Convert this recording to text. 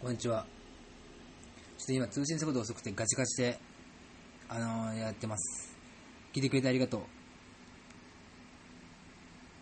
こんにちは。ちょっと今通信速度遅くてガチガチで、あのーやってます。聞いてくれてありがとう。